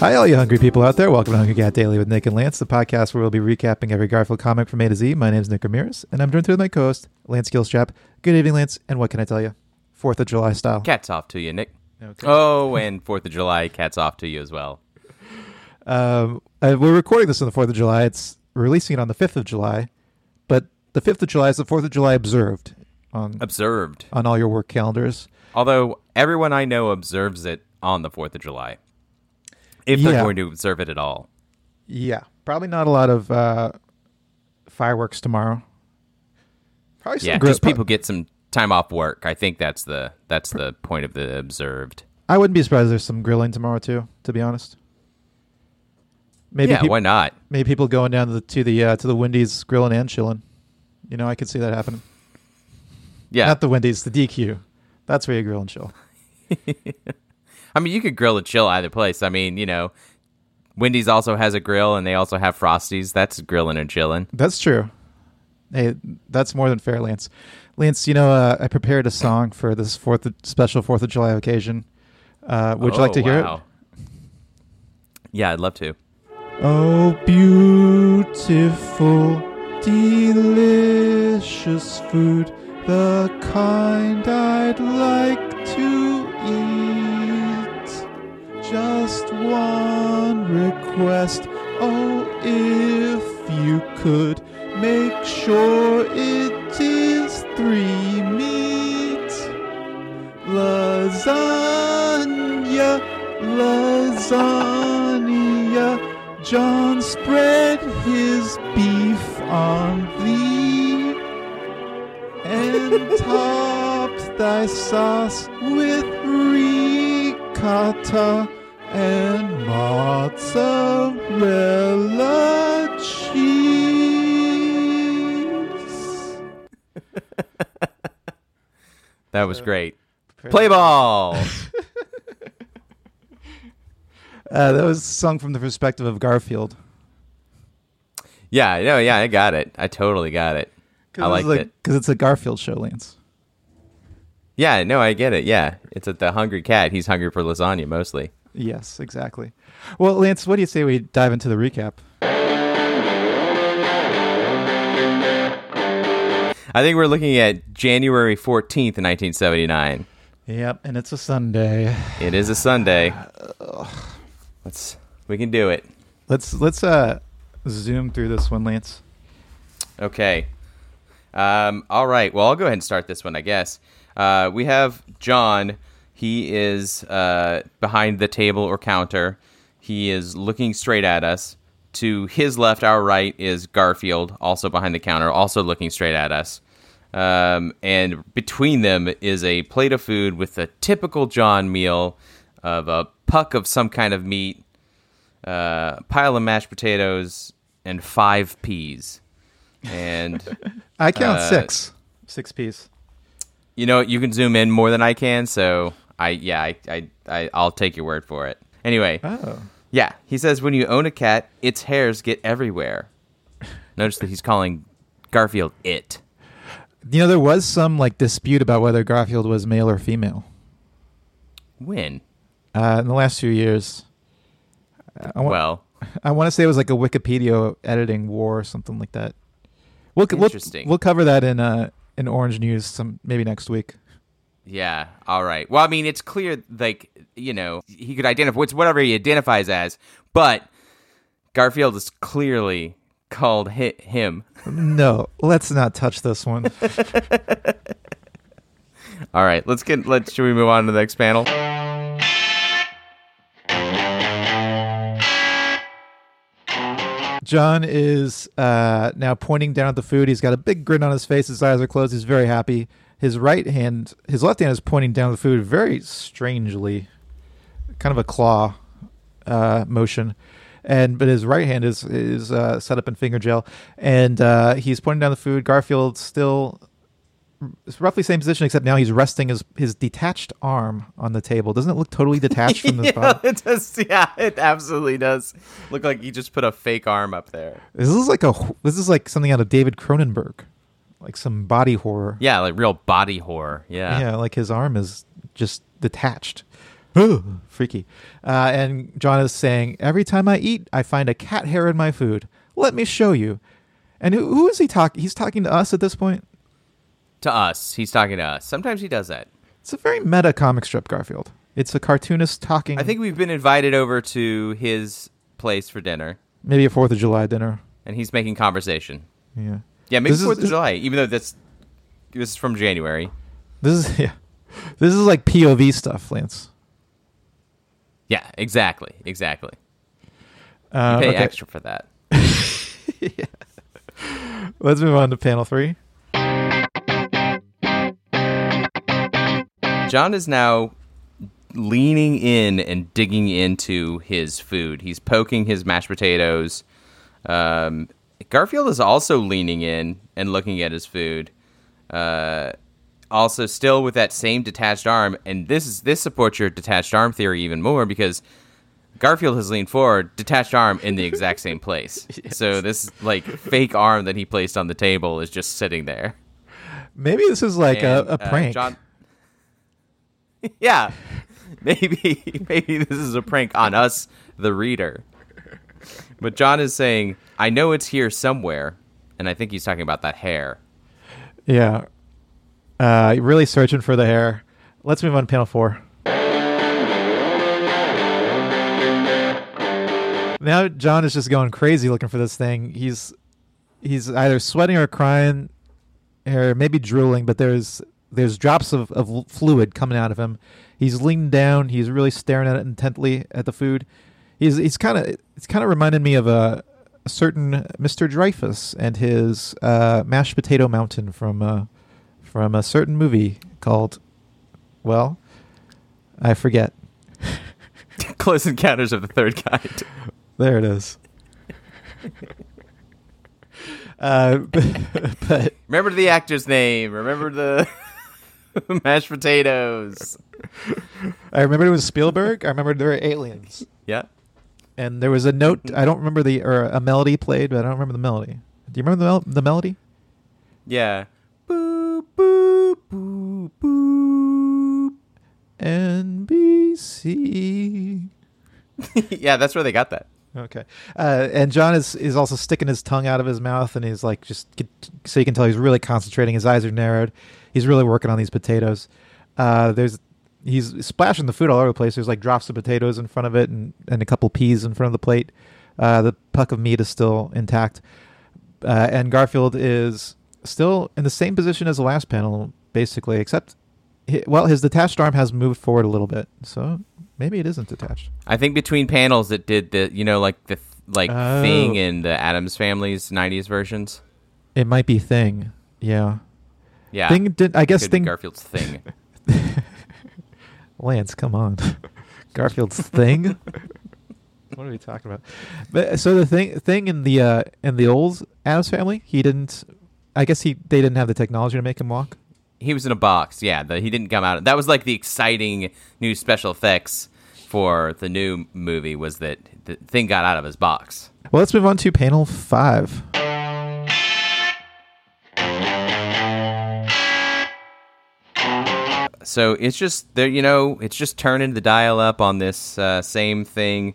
Hi, all you hungry people out there. Welcome to Hungry Cat Daily with Nick and Lance, the podcast where we'll be recapping every Garfield comic from A to Z. My name is Nick Ramirez, and I'm joined with my co-host, Lance Gilstrap. Good evening, Lance, and what can I tell you? Fourth of July style. Cats off to you, Nick. Okay. Oh, and Fourth of July, cats off to you as well. Um, uh, we're recording this on the 4th of July. It's releasing it on the 5th of July, but the 5th of July is the 4th of July observed on Observed. on all your work calendars. Although everyone I know observes it on the Fourth of July, if they're Yeah. going to observe it at all. Yeah, probably not a lot of uh, fireworks tomorrow. Probably some Yeah, grill- just people get some time off work. I think that's the that's the point of the observed. I wouldn't be surprised if there's some grilling tomorrow too. To be honest, maybe yeah, peop- why not? maybe people going down to the to the, uh, to the Wendy's grilling and chilling. You know, I could see that happening. Yeah, Not the Wendy's, the DQ. That's where you grill and chill. I mean you could grill and chill either place. I mean, you know, Wendy's also has a grill, and they also have Frosties. That's grilling and chilling. That's true. Hey, that's more than fair, Lance. Lance, you know, uh, I prepared a song for this fourth of, special Fourth of July occasion. Uh, would you like to Oh, hear wow. Yeah, I'd love to. Oh, beautiful, delicious food, the kind I'd like to eat. Just one request, oh, if you could make sure it is three meat. Lasagna, lasagna. John spread his beef on thee and topped thy sauce with ricotta and mozzarella cheese. That was great. Play ball. Uh, that was sung from the perspective of Garfield. yeah, no, yeah, I got it. I totally got it. I liked it. because it's a Garfield show, Lance. Yeah, no, I get it. Yeah, it's a, the hungry cat. He's hungry for lasagna mostly. Yes, exactly. Well, Lance, what do you say we dive into the recap? I think we're looking at January 14th, 1979. Yep, and it's a Sunday. It is a Sunday. Let's we can do it. Let's let's uh zoom through this one, Lance. Okay. Um, all right. Well, I'll go ahead and start this one, I guess. Uh, we have John. He is uh, behind the table or counter. He is looking straight at us. To his left, our right, is Garfield, also behind the counter, also looking straight at us. Um, and between them is a plate of food with a typical John meal of a puck of some kind of meat, uh, a pile of mashed potatoes, and five peas. And I count Uh, six, six peas. you know you can zoom in more than I can, so I yeah I I, I I'll take your word for it. Anyway, Oh, yeah, he says when you own a cat, its hairs get everywhere. Notice that he's calling Garfield it. you know there was some like dispute about whether Garfield was male or female When? uh, in the last few years. I, wa- Well, I want to say it was like a Wikipedia editing war or something like that. We'll we'll, Interesting. we'll cover that in uh in Orange News some maybe next week. Yeah, all right. Well, I mean, it's clear like you know he could identify it's whatever he identifies as, but Garfield is clearly called hi- him. No, let's not touch this one. All right, let's get let's should we move on to the next panel? John is uh, now pointing down at the food. He's got a big grin on his face. His eyes are closed. He's very happy. His right hand, his left hand is pointing down the food very strangely, kind of a claw uh, motion. And but his right hand is is uh, set up in finger gel, and uh, he's pointing down the food. Garfield still it's roughly same position, except now he's resting his his detached arm on the table. Doesn't it look totally detached from his yeah, body? it does. Yeah, it absolutely does. Look like he just put a fake arm up there. This is like a this is like something out of David Cronenberg, like some body horror. Yeah, like real body horror. Yeah. Yeah, like his arm is just detached Ooh, freaky. Uh, and John is saying, Every time I eat, I find a cat hair in my food. Let me show you. And who, who is he talking? He's talking to us at this point. To us, he's talking to us. Sometimes he does that. It's a very meta comic strip, Garfield. It's a cartoonist talking. I think we've been invited over to his place for dinner, maybe a Fourth of July dinner. and he's making conversation. Yeah. Yeah, maybe Fourth of July, even though that's this is from January. This is yeah. This is like POV stuff, Lance. Yeah, exactly, exactly. You Uh, pay okay. extra for that. yeah. Let's move on to panel three. John is now leaning in and digging into his food. He's poking his mashed potatoes. Um, Garfield is also leaning in and looking at his food. Uh, also, still with that same detached arm, and this is this supports your detached arm theory even more because Garfield has leaned forward, detached arm in the exact same place. So this like fake arm that he placed on the table is just sitting there. Maybe this is like And, a, a uh, prank. John... yeah, maybe maybe this is a prank on us, the reader. But John is saying, "I know it's here somewhere," and I think he's talking about that hair. Yeah. Uh, really searching for the hair. Let's move on to panel four. Now John is just going crazy looking for this thing. He's he's either sweating or crying, or maybe drooling. But there's there's drops of, of fluid coming out of him. He's leaning down. He's really staring at it intently at the food. He's he's kind of it's kind of reminded me of a, a certain Mr. Dreyfuss and his uh, mashed potato mountain from uh, from a certain movie called well, I forget. Close Encounters of the Third Kind. There it is. uh, but, but Remember the actor's name. Remember the mashed potatoes. I remember it was Spielberg. I remember there were aliens, Yeah. And there was a note. I don't remember the or a melody played, but I don't remember the melody. Do you remember the mel- the melody? Yeah. Boop boop boop boop. NBC. yeah, that's where they got that. Okay. Uh, and John is is also sticking his tongue out of his mouth, and he's like just so you can tell he's really concentrating. His eyes are narrowed. He's really working on these potatoes. Uh, there's he's splashing the food all over the place. There's like drops of potatoes in front of it, and and a couple peas in front of the plate. Uh, the puck of meat is still intact, uh, and Garfield is still in the same position as the last panel, basically, except hi- well, his detached arm has moved forward a little bit, so maybe it isn't detached. I think between panels it did the you know like the like Oh. thing in the Addams Family's '90s versions. It might be thing. Yeah. Yeah, Thing did I guess thing Garfield's thing. Lance, come on. Garfield's thing? what are we talking about? But so the thing thing in the uh in the old Addams family, he didn't I guess he they didn't have the technology to make him walk. he was in a box. Yeah, the, he didn't come out. That was like the exciting new special effects for the new movie was that the thing got out of his box. Well, let's move on to panel 5. So it's just there, you know, it's just turning the dial up on this uh, same thing.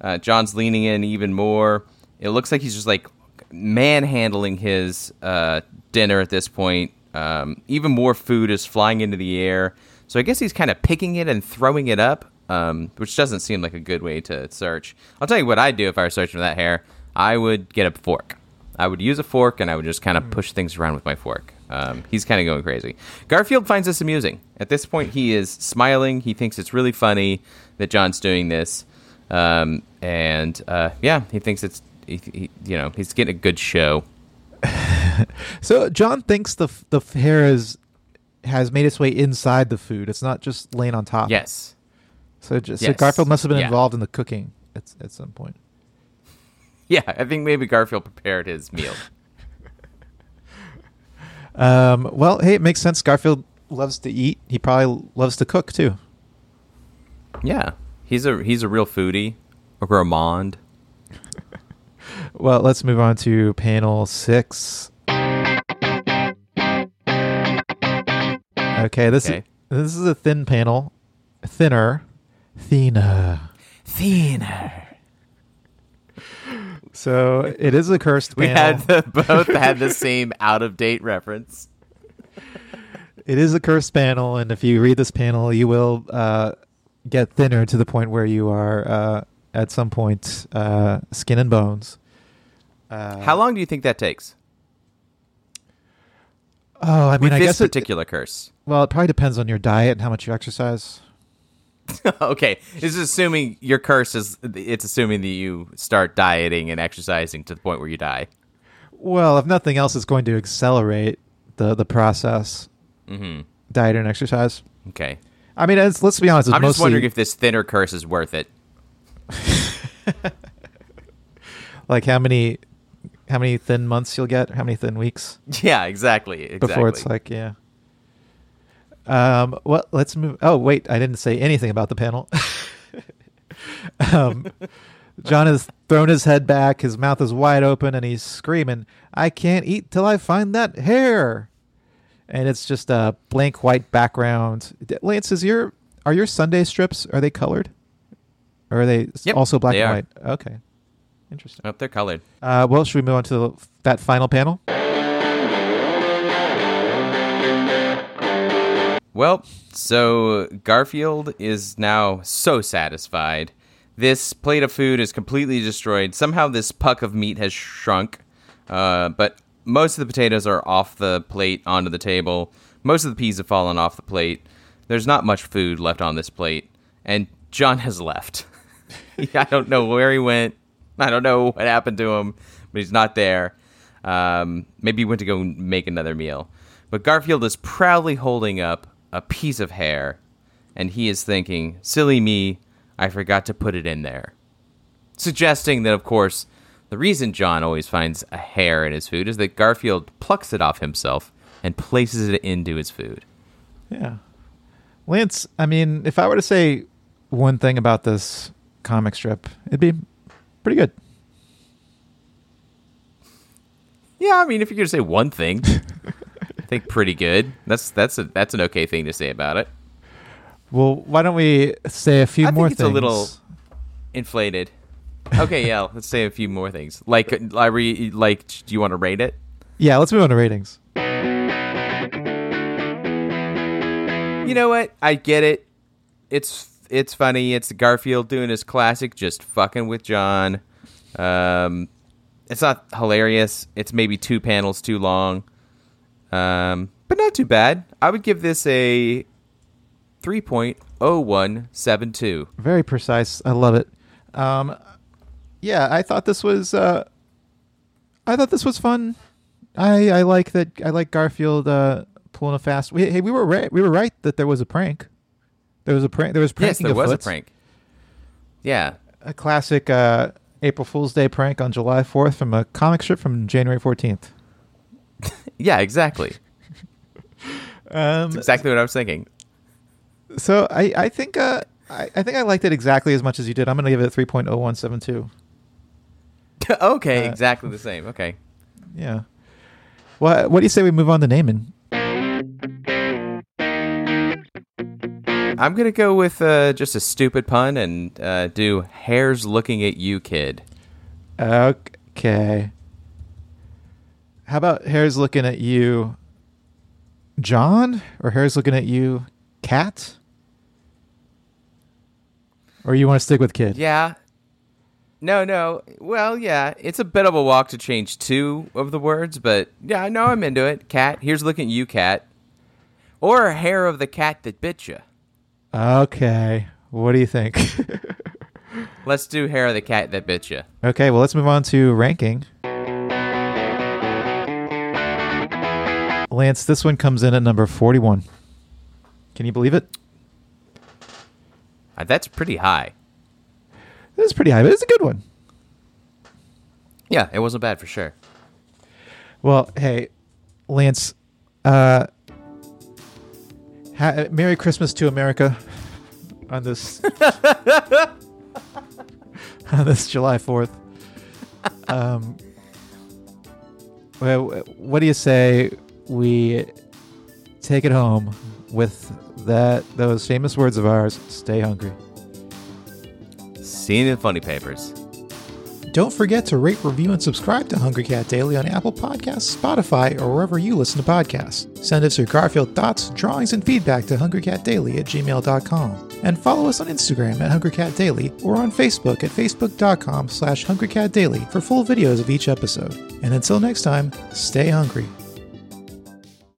Uh, John's leaning in even more. It looks like he's just like manhandling his uh, dinner at this point. Um, even more food is flying into the air. So I guess he's kind of picking it and throwing it up, um, which doesn't seem like a good way to search. I'll tell you what I'd do if I were searching for that hair. I would get a fork. I would use a fork and I would just kind of push things around with my fork. Um, he's kind of going crazy. Garfield finds this amusing. At this point, he is smiling. He thinks it's really funny that John's doing this, um, and uh, yeah, he thinks it's he, he, you know he's getting a good show. So John thinks the the hair is has made its way inside the food. It's not just laying on top. Yes, So just so Garfield must have been Yeah. involved in the cooking at at some point. yeah, I think maybe Garfield prepared his meal. Um, well, hey, it makes sense. Garfield loves to eat. He probably loves to cook too. Yeah, he's a he's a real foodie, a gourmand. Well, let's move on to panel six. Okay, this Okay. is this is a thin panel, thinner. thinner, Thinner. So it is a cursed We panel. had the, both had the same out of date reference. It is a cursed panel, and if you read this panel, you will uh, get thinner to the point where you are uh, at some point uh, skin and bones. Uh, How long do you think that takes? Oh, I mean, With I this guess it, particular curse. well, it probably depends on your diet and how much you exercise. okay, this is assuming your curse is. It's assuming that you start dieting and exercising to the point where you die. Well, if nothing else, it's going to accelerate the the process. hmm Diet and exercise. Okay, I mean, it's, let's be honest. It's I'm just wondering if this thinner curse is worth it. like how many how many thin months you'll get, how many thin weeks Yeah, exactly. Exactly. before it's like yeah. Um. Well, let's move. Oh, wait, I didn't say anything about the panel. um, John has thrown his head back, his mouth is wide open, and he's screaming, "I can't eat till I find that hair!" And it's just a blank white background. Lance, is your are your Sunday strips are they colored, or are they Yep, also black they and are. white? Okay, interesting. Oh, they're colored. Uh, well, should we move on to the, that final panel? Well, so Garfield is now so satisfied. This plate of food is completely destroyed. Somehow, this puck of meat has shrunk, uh, but most of the potatoes are off the plate onto the table. Most of the peas have fallen off the plate. There's not much food left on this plate, and John has left. I don't know where he went. I don't know what happened to him, but he's not there. Um, maybe he went to go make another meal. But Garfield is proudly holding up a piece of hair, and he is thinking, Silly me, I forgot to put it in there. Suggesting that, of course, the reason John always finds a hair in his food is that Garfield plucks it off himself and places it into his food. Yeah. Lance, I mean, if I were to say one thing about this comic strip, it'd be pretty good. Yeah, I mean, if you're gonna say one thing, I think pretty good. That's that's a that's an okay thing to say about it. Well, why don't we say a few I more think it's things? a little inflated. Okay, yeah, let's say a few more things. Like, I re, like, do you want to rate it? Yeah, let's move on to ratings. You know what? I get it. It's it's funny. It's Garfield doing his classic, just fucking with John. Um, it's not hilarious. It's maybe two panels too long, um, but not too bad. I would give this a three point oh one seven two. Very precise. I love it. Um, yeah, I thought this was. Uh, I thought this was fun. I I like that. I like Garfield uh, pulling a fast. We, hey, we were right. We were right that there was a prank. There was a prank. There was Yes, pranking there was a prank. Yeah, A classic uh, April Fool's Day prank on July fourth from a comic strip from January fourteenth. yeah, exactly. Um, That's exactly what I was thinking. so I I think uh, I, I think I liked it exactly as much as you did. I'm going to give it a three point oh one seven two. okay, Uh, exactly the same. Okay. Yeah. What What do you say we move on to naming? I'm gonna go with uh, just a stupid pun and uh, do hairs looking at you, kid." Okay. How about Hare's looking at you, John, or Hare's looking at you, Cat? Or you want to stick with Kid? Yeah. No, no. Well, yeah, it's a bit of a walk to change two of the words, but yeah, no, I'm into it. Cat, here's looking at you, cat, or hair of the cat that bit you. Okay. What do you think? Let's do hair of the cat that bit you. okay, well, let's move on to ranking. Lance, this one comes in at number 41. Can you believe it? Uh, that's pretty high. This is pretty high, but it's a good one. Yeah, it wasn't bad for sure. Well, hey, Lance, uh, ha- Merry Christmas to America on this on this July Fourth. Um, well, what do you say we take it home with that those famous words of ours? Stay hungry. Seen in funny papers. Don't forget to rate, review, and subscribe to Hungry Cat Daily on Apple Podcasts, Spotify, or wherever you listen to podcasts. Send us your Garfield thoughts, drawings, and feedback to hungrycatdaily at gmail.com. And follow us on Instagram at hungrycatdaily or on Facebook at facebook.com slash hungrycatdaily for full videos of each episode. And until next time, stay hungry.